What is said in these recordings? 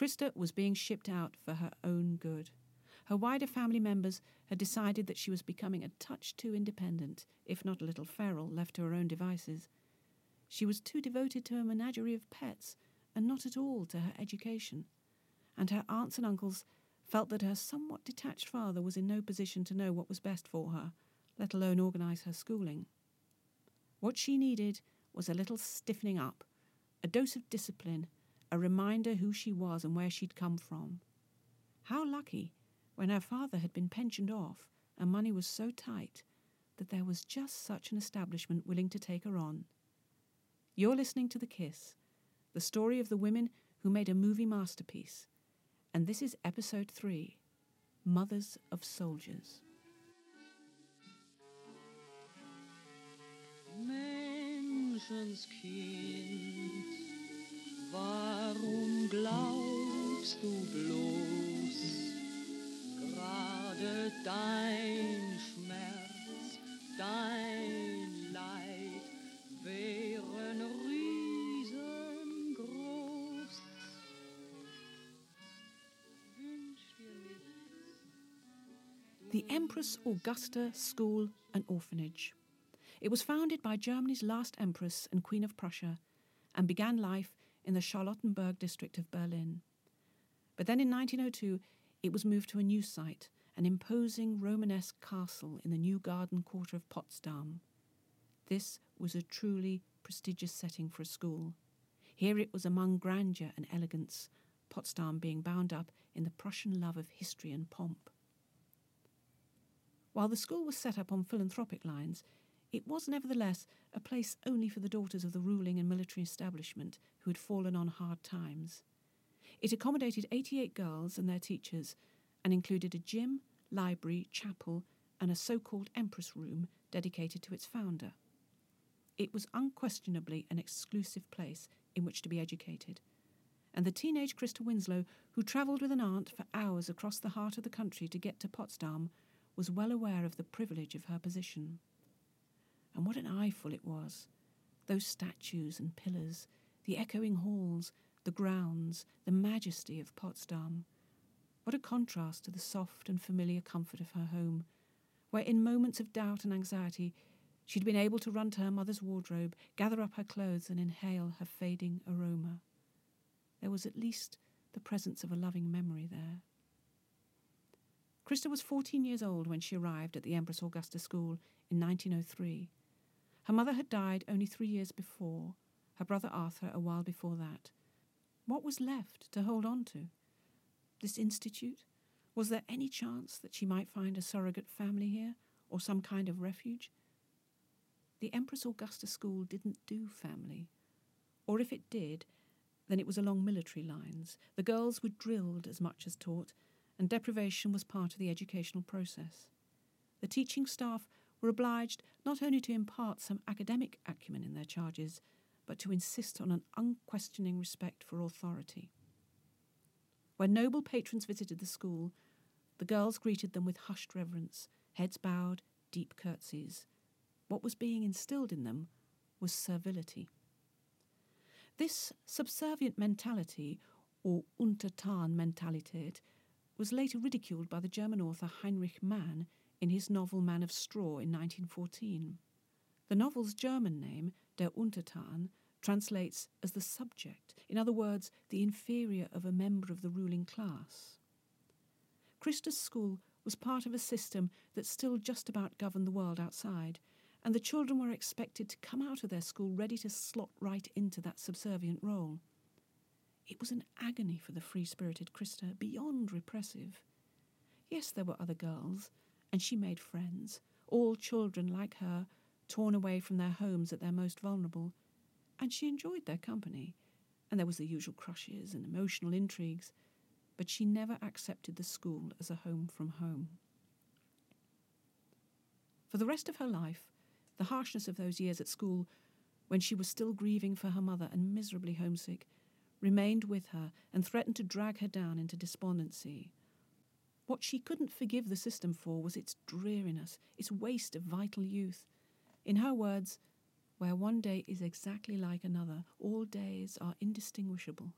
Christa was being shipped out for her own good. Her wider family members had decided that she was becoming a touch too independent, if not a little feral, left to her own devices. She was too devoted to her menagerie of pets and not at all to her education. And her aunts and uncles felt that her somewhat detached father was in no position to know what was best for her, let alone organise her schooling. What she needed was a little stiffening up, a dose of discipline, a reminder who she was and where she'd come from. How lucky when her father had been pensioned off and money was so tight that there was just such an establishment willing to take her on. You're listening to The Kiss, the story of the women who made a movie masterpiece, and this is episode 3 Mothers of Soldiers. Menschenskind, warum glaubst du bloß, gerade dein Schmerz, dein Leid wären riesengroß? The Empress Augusta School and Orphanage. It was founded by Germany's last Empress and Queen of Prussia and began life in the Charlottenburg district of Berlin. But then in 1902, it was moved to a new site, an imposing Romanesque castle in the new garden quarter of Potsdam. This was a truly prestigious setting for a school. Here it was among grandeur and elegance, Potsdam being bound up in the Prussian love of history and pomp. While the school was set up on philanthropic lines, it was nevertheless a place only for the daughters of the ruling and military establishment who had fallen on hard times. It accommodated 88 girls and their teachers and included a gym, library, chapel, and a so called Empress Room dedicated to its founder. It was unquestionably an exclusive place in which to be educated. And the teenage Christa Winsloe, who travelled with an aunt for hours across the heart of the country to get to Potsdam, was well aware of the privilege of her position. And what an eyeful it was! Those statues and pillars, the echoing halls, the grounds, the majesty of Potsdam. What a contrast to the soft and familiar comfort of her home, where in moments of doubt and anxiety she'd been able to run to her mother's wardrobe, gather up her clothes, and inhale her fading aroma. There was at least the presence of a loving memory there. Christa was 14 years old when she arrived at the Empress Augusta School in 1903. Her mother had died only three years before, her brother Arthur a while before that. What was left to hold on to? This institute? Was there any chance that she might find a surrogate family here, or some kind of refuge? The Empress Augusta School didn't do family. Or if it did, then it was along military lines. The girls were drilled as much as taught, and deprivation was part of the educational process. The teaching staff were obliged not only to impart some academic acumen in their charges, but to insist on an unquestioning respect for authority. When noble patrons visited the school, the girls greeted them with hushed reverence, heads bowed, deep curtsies. What was being instilled in them was servility. This subservient mentality, or Untertan-Mentalität, was later ridiculed by the German author Heinrich Mann in his novel Man of Straw in 1914. The novel's German name, Der Untertan, translates as the subject, in other words, the inferior of a member of the ruling class. Christa's school was part of a system that still just about governed the world outside, and the children were expected to come out of their school ready to slot right into that subservient role. It was an agony for the free spirited Christa, beyond repressive. Yes, there were other girls, and she made friends, all children like her, torn away from their homes at their most vulnerable, and she enjoyed their company, and there was the usual crushes and emotional intrigues, but she never accepted the school as a home from home. For the rest of her life, the harshness of those years at school, when she was still grieving for her mother and miserably homesick, remained with her and threatened to drag her down into despondency. What she couldn't forgive the system for was its dreariness, its waste of vital youth. In her words, where one day is exactly like another, all days are indistinguishable.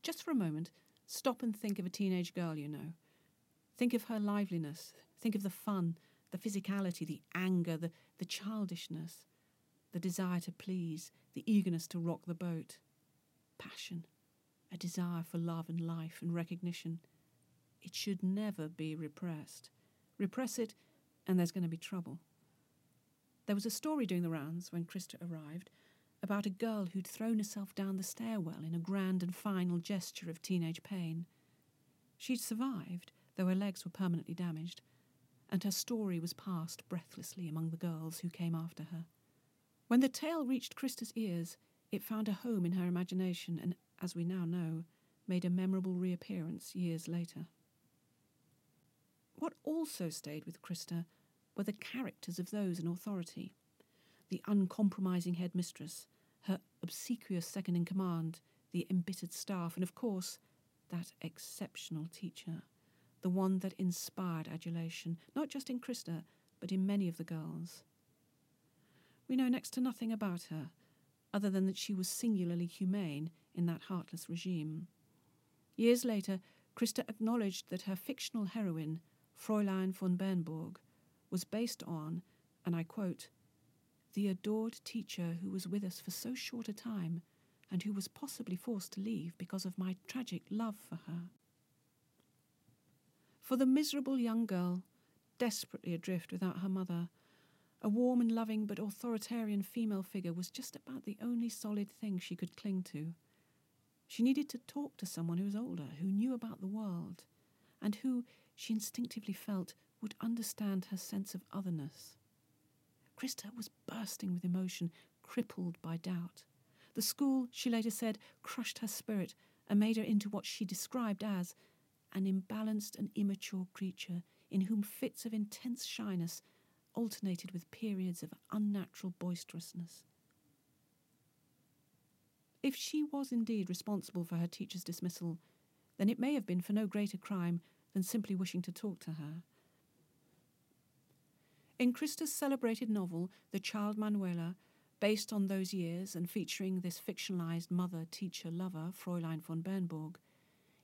Just for a moment, stop and think of a teenage girl you know. Think of her liveliness. Think of the fun, the physicality, the anger, the, the childishness, the desire to please, the eagerness to rock the boat. Passion, a desire for love and life and recognition. It should never be repressed. Repress it, and there's going to be trouble. There was a story doing the rounds when Christa arrived about a girl who'd thrown herself down the stairwell in a grand and final gesture of teenage pain. She'd survived, though her legs were permanently damaged, and her story was passed breathlessly among the girls who came after her. When the tale reached Christa's ears, it found a home in her imagination and, as we now know, made a memorable reappearance years later. What also stayed with Christa were the characters of those in authority the uncompromising headmistress, her obsequious second in command, the embittered staff, and of course, that exceptional teacher, the one that inspired adulation, not just in Christa, but in many of the girls. We know next to nothing about her, other than that she was singularly humane in that heartless regime. Years later, Christa acknowledged that her fictional heroine, Fräulein von Bernburg, was based on, and I quote, the adored teacher who was with us for so short a time and who was possibly forced to leave because of my tragic love for her. For the miserable young girl, desperately adrift without her mother, a warm and loving but authoritarian female figure was just about the only solid thing she could cling to. She needed to talk to someone who was older, who knew about the world, and who, she instinctively felt, would understand her sense of otherness. Christa was bursting with emotion, crippled by doubt. The school, she later said, crushed her spirit and made her into what she described as an imbalanced and immature creature in whom fits of intense shyness alternated with periods of unnatural boisterousness. If she was indeed responsible for her teacher's dismissal, then it may have been for no greater crime than simply wishing to talk to her. In Christa's celebrated novel, The Child Manuela, based on those years and featuring this fictionalized mother teacher lover, Fräulein von Bernburg,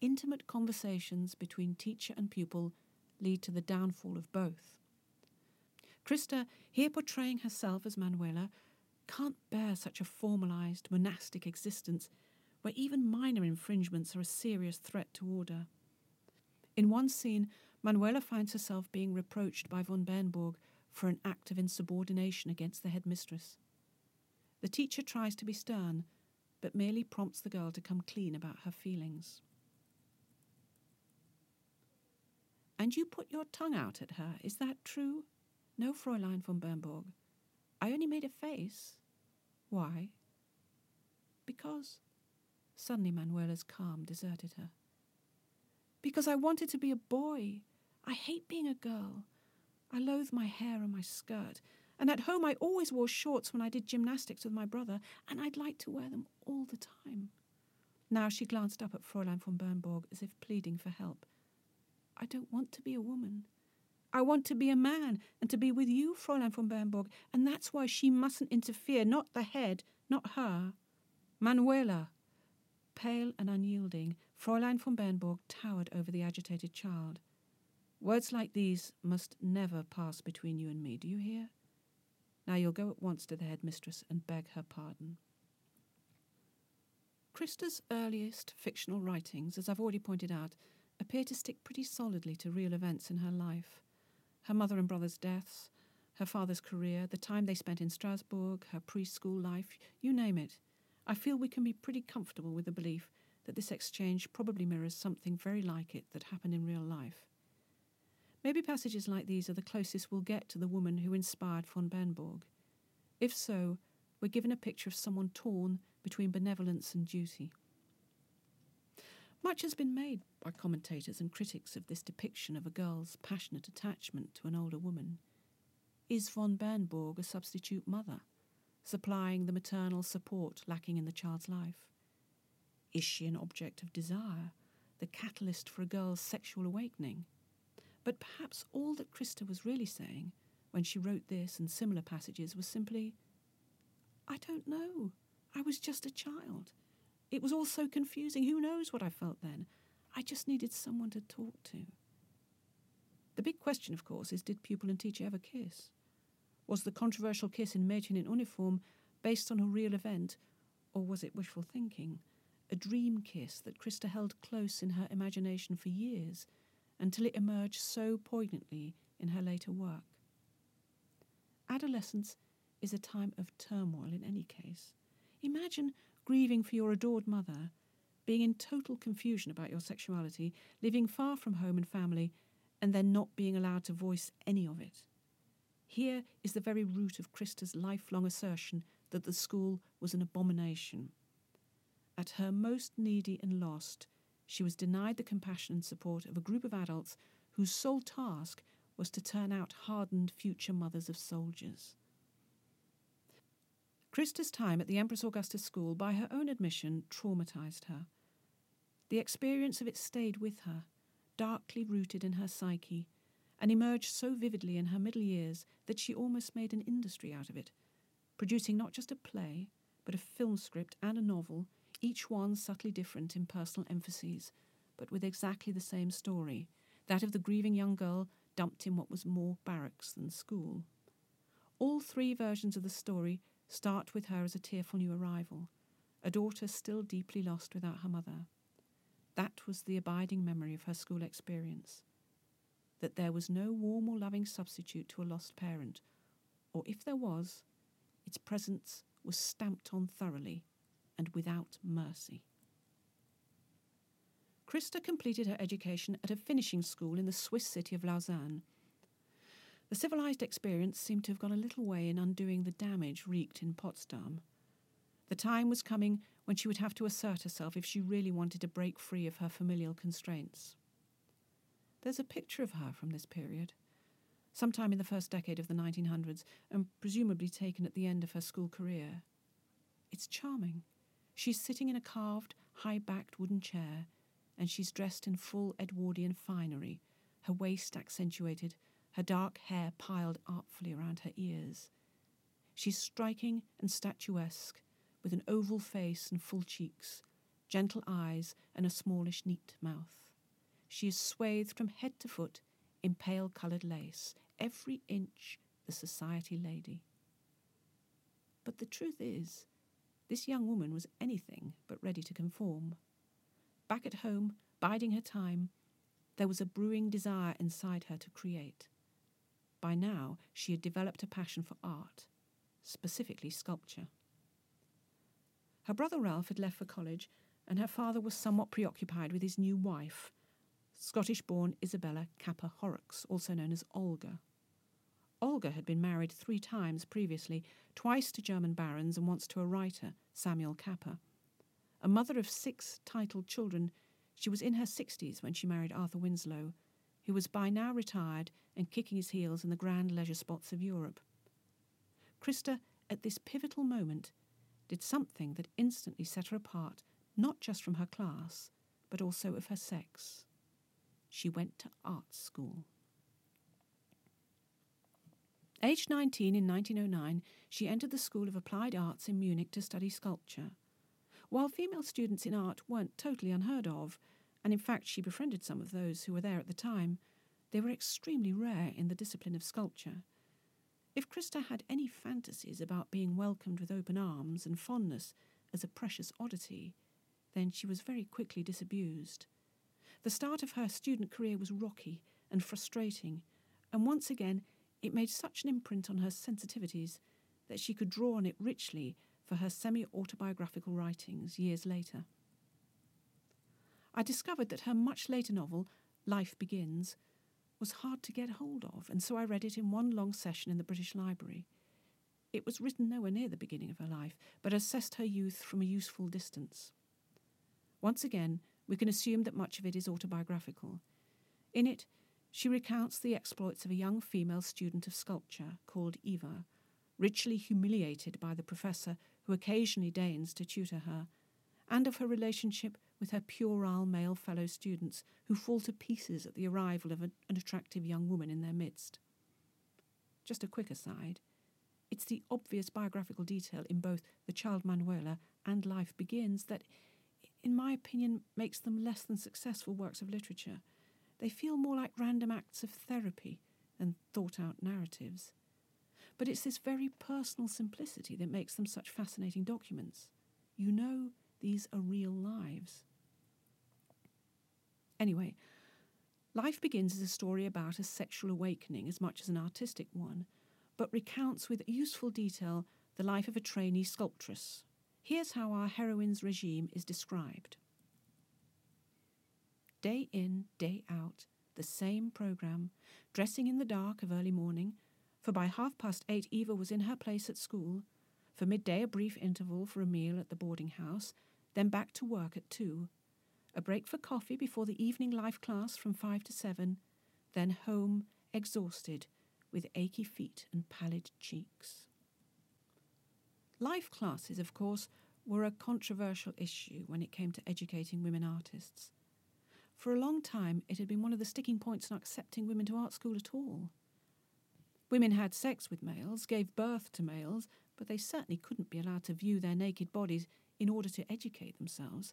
intimate conversations between teacher and pupil lead to the downfall of both. Christa, here portraying herself as Manuela, can't bear such a formalized monastic existence where even minor infringements are a serious threat to order. In one scene, Manuela finds herself being reproached by von Bernburg for an act of insubordination against the headmistress. The teacher tries to be stern, but merely prompts the girl to come clean about her feelings. And you put your tongue out at her, is that true? No, Fräulein von Bernburg. I only made a face. Why? Because. Suddenly Manuela's calm deserted her. Because I wanted to be a boy. I hate being a girl. I loathe my hair and my skirt. And at home, I always wore shorts when I did gymnastics with my brother, and I'd like to wear them all the time. Now she glanced up at Fräulein von Bernburg as if pleading for help. I don't want to be a woman. I want to be a man and to be with you, Fräulein von Bernburg, and that's why she mustn't interfere, not the head, not her. Manuela. Pale and unyielding, Fräulein von Bernburg towered over the agitated child. Words like these must never pass between you and me, do you hear? Now you'll go at once to the headmistress and beg her pardon. Christa's earliest fictional writings, as I've already pointed out, appear to stick pretty solidly to real events in her life. Her mother and brother's deaths, her father's career, the time they spent in Strasbourg, her preschool life, you name it. I feel we can be pretty comfortable with the belief that this exchange probably mirrors something very like it that happened in real life. Maybe passages like these are the closest we'll get to the woman who inspired von Bernburg. If so, we're given a picture of someone torn between benevolence and duty. Much has been made by commentators and critics of this depiction of a girl's passionate attachment to an older woman. Is von Bernburg a substitute mother, supplying the maternal support lacking in the child's life? Is she an object of desire, the catalyst for a girl's sexual awakening? But perhaps all that Christa was really saying when she wrote this and similar passages was simply, I don't know. I was just a child. It was all so confusing. Who knows what I felt then? I just needed someone to talk to. The big question, of course, is did pupil and teacher ever kiss? Was the controversial kiss in Mädchen in Uniform based on a real event, or was it wishful thinking? A dream kiss that Christa held close in her imagination for years until it emerged so poignantly in her later work. Adolescence is a time of turmoil in any case. Imagine grieving for your adored mother, being in total confusion about your sexuality, living far from home and family, and then not being allowed to voice any of it. Here is the very root of Christa's lifelong assertion that the school was an abomination. At her most needy and lost, she was denied the compassion and support of a group of adults whose sole task was to turn out hardened future mothers of soldiers. Christa's time at the Empress Augusta School, by her own admission, traumatized her. The experience of it stayed with her, darkly rooted in her psyche, and emerged so vividly in her middle years that she almost made an industry out of it, producing not just a play, but a film script and a novel, each one subtly different in personal emphases, but with exactly the same story that of the grieving young girl dumped in what was more barracks than school. All three versions of the story start with her as a tearful new arrival, a daughter still deeply lost without her mother. That was the abiding memory of her school experience. That there was no warm or loving substitute to a lost parent, or if there was, its presence was stamped on thoroughly and without mercy. Christa completed her education at a finishing school in the Swiss city of Lausanne. The civilized experience seemed to have gone a little way in undoing the damage wreaked in Potsdam. The time was coming when she would have to assert herself if she really wanted to break free of her familial constraints. There's a picture of her from this period, sometime in the first decade of the 1900s, and presumably taken at the end of her school career. It's charming. She's sitting in a carved, high backed wooden chair, and she's dressed in full Edwardian finery, her waist accentuated, her dark hair piled artfully around her ears. She's striking and statuesque, with an oval face and full cheeks, gentle eyes, and a smallish, neat mouth. She is swathed from head to foot in pale coloured lace, every inch the society lady. But the truth is, this young woman was anything but ready to conform. Back at home, biding her time, there was a brewing desire inside her to create. By now, she had developed a passion for art, specifically sculpture. Her brother Ralph had left for college, and her father was somewhat preoccupied with his new wife, Scottish born Isabella Kappa Horrocks, also known as Olga. Olga had been married three times previously, twice to German barons and once to a writer, Samuel Kappa. A mother of six titled children, she was in her 60s when she married Arthur Winsloe, who was by now retired and kicking his heels in the grand leisure spots of Europe. Christa, at this pivotal moment, did something that instantly set her apart, not just from her class, but also of her sex. She went to art school. Aged 19 in 1909, she entered the School of Applied Arts in Munich to study sculpture. While female students in art weren't totally unheard of, and in fact she befriended some of those who were there at the time, they were extremely rare in the discipline of sculpture. If Christa had any fantasies about being welcomed with open arms and fondness as a precious oddity, then she was very quickly disabused. The start of her student career was rocky and frustrating, and once again it made such an imprint on her sensitivities that she could draw on it richly for her semi autobiographical writings years later. I discovered that her much later novel, Life Begins, was hard to get hold of, and so I read it in one long session in the British Library. It was written nowhere near the beginning of her life, but assessed her youth from a useful distance. Once again, we can assume that much of it is autobiographical. In it, she recounts the exploits of a young female student of sculpture called Eva, richly humiliated by the professor who occasionally deigns to tutor her, and of her relationship with her puerile male fellow students who fall to pieces at the arrival of an, an attractive young woman in their midst. Just a quick aside it's the obvious biographical detail in both The Child Manuela and Life Begins that in my opinion, makes them less than successful works of literature. They feel more like random acts of therapy than thought out narratives. But it's this very personal simplicity that makes them such fascinating documents. You know, these are real lives. Anyway, Life Begins as a story about a sexual awakening as much as an artistic one, but recounts with useful detail the life of a trainee sculptress. Here's how our heroine's regime is described Day in, day out, the same programme, dressing in the dark of early morning, for by half past eight Eva was in her place at school, for midday a brief interval for a meal at the boarding house, then back to work at two, a break for coffee before the evening life class from five to seven, then home, exhausted, with achy feet and pallid cheeks. Life classes, of course, were a controversial issue when it came to educating women artists. For a long time, it had been one of the sticking points in accepting women to art school at all. Women had sex with males, gave birth to males, but they certainly couldn't be allowed to view their naked bodies in order to educate themselves.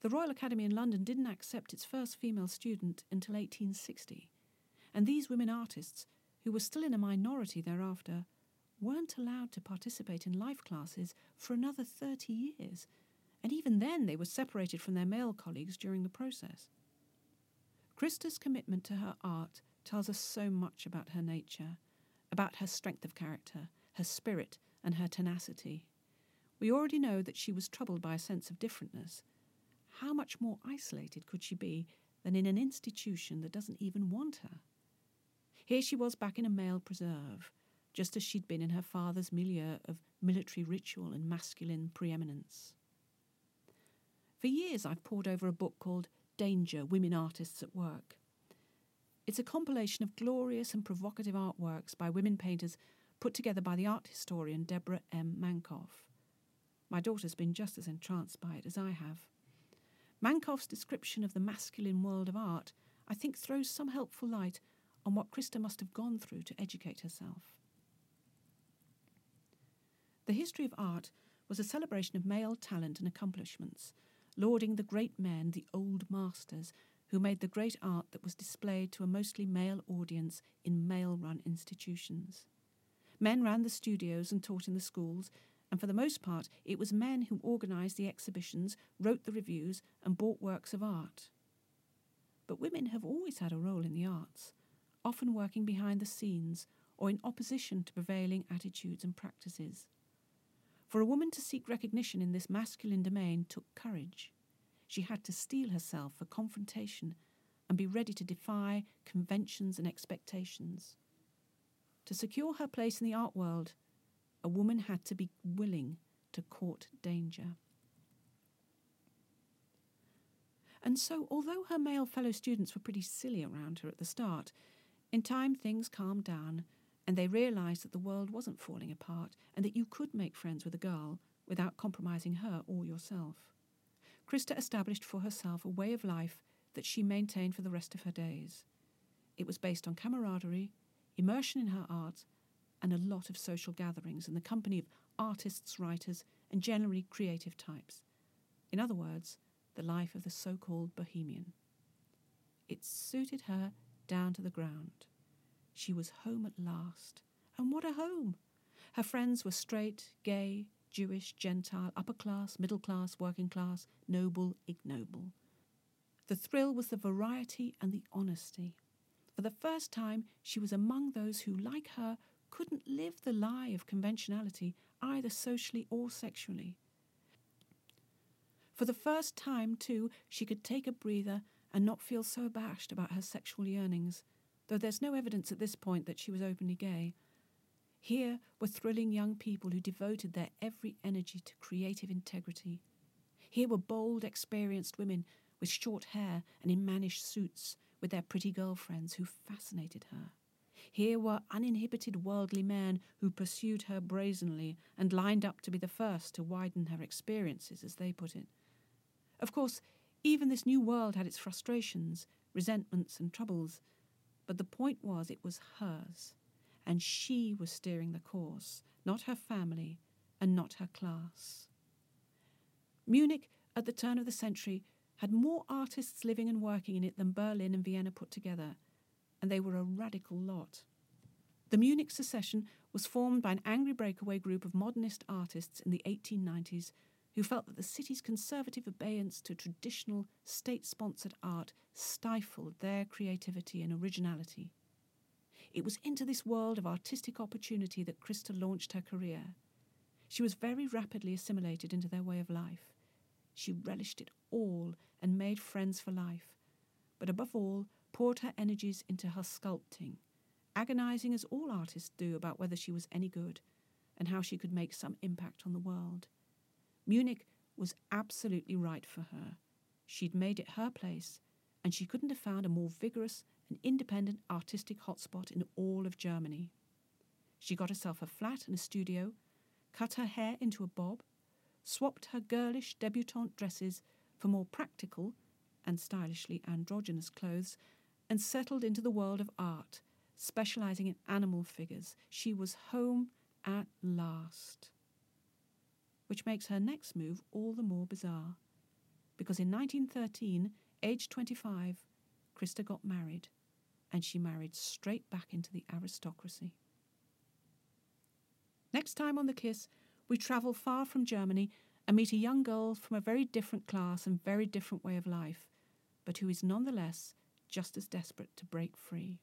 The Royal Academy in London didn't accept its first female student until 1860, and these women artists, who were still in a minority thereafter, weren't allowed to participate in life classes for another 30 years, and even then they were separated from their male colleagues during the process. Christa's commitment to her art tells us so much about her nature, about her strength of character, her spirit, and her tenacity. We already know that she was troubled by a sense of differentness. How much more isolated could she be than in an institution that doesn't even want her? Here she was back in a male preserve, just as she'd been in her father's milieu of military ritual and masculine preeminence. For years, I've pored over a book called Danger Women Artists at Work. It's a compilation of glorious and provocative artworks by women painters put together by the art historian Deborah N. Mancoff. My daughter's been just as entranced by it as I have. Mancoff's description of the masculine world of art, I think, throws some helpful light on what Christa must have gone through to educate herself. The history of art was a celebration of male talent and accomplishments, lauding the great men, the old masters, who made the great art that was displayed to a mostly male audience in male run institutions. Men ran the studios and taught in the schools, and for the most part, it was men who organised the exhibitions, wrote the reviews, and bought works of art. But women have always had a role in the arts, often working behind the scenes or in opposition to prevailing attitudes and practices. For a woman to seek recognition in this masculine domain took courage. She had to steel herself for confrontation and be ready to defy conventions and expectations. To secure her place in the art world, a woman had to be willing to court danger. And so, although her male fellow students were pretty silly around her at the start, in time things calmed down and they realised that the world wasn't falling apart and that you could make friends with a girl without compromising her or yourself. Christa established for herself a way of life that she maintained for the rest of her days. It was based on camaraderie, immersion in her art, and a lot of social gatherings in the company of artists, writers, and generally creative types. In other words, the life of the so called bohemian. It suited her down to the ground. She was home at last. And what a home! Her friends were straight, gay, Jewish, Gentile, upper class, middle class, working class, noble, ignoble. The thrill was the variety and the honesty. For the first time, she was among those who, like her, couldn't live the lie of conventionality either socially or sexually. For the first time, too, she could take a breather and not feel so abashed about her sexual yearnings though there's no evidence at this point that she was openly gay. Here were thrilling young people who devoted their every energy to creative integrity. Here were bold, experienced women with short hair and in mannish suits with their pretty girlfriends who fascinated her. Here were uninhibited worldly men who pursued her brazenly and lined up to be the first to widen her experiences, as they put it. Of course, even this new world had its frustrations, resentments, and troubles, but the point was, it was hers, and she was steering the course, not her family and not her class. Munich at the turn of the century had more artists living and working in it than Berlin and Vienna put together, and they were a radical lot. The Munich Secession was formed by an angry breakaway group of modernist artists in the 1890s who felt that the city's conservative abeyance to traditional state sponsored art stifled their creativity and originality. It was into this world of artistic opportunity that Christa launched her career. She was very rapidly assimilated into their way of life. She relished it all and made friends for life, but above all, poured her energies into her sculpting, agonizing as all artists do about whether she was any good and how she could make some impact on the world. Munich was absolutely right for her. She'd made it her place, and she couldn't have found a more vigorous and independent artistic hotspot in all of Germany. She got herself a flat and a studio, cut her hair into a bob, swapped her girlish debutante dresses for more practical and stylishly androgynous clothes, and settled into the world of art, specializing in animal figures. She was home at last. Which makes her next move all the more bizarre. Because in 1913, aged 25, Christa got married, and she married straight back into the aristocracy. Next time on The Kiss, we travel far from Germany and meet a young girl from a very different class and very different way of life, but who is nonetheless just as desperate to break free.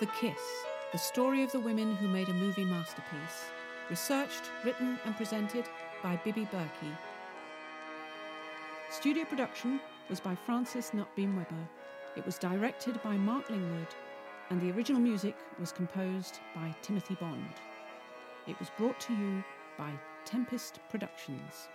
The Kiss, the story of the women who made a movie masterpiece. Researched, written, and presented by Bibi Berki. Studio production was by Francis Nutbeam Weber. It was directed by Mark Lingwood, and the original music was composed by Timothy Bond. It was brought to you by Tempest Productions.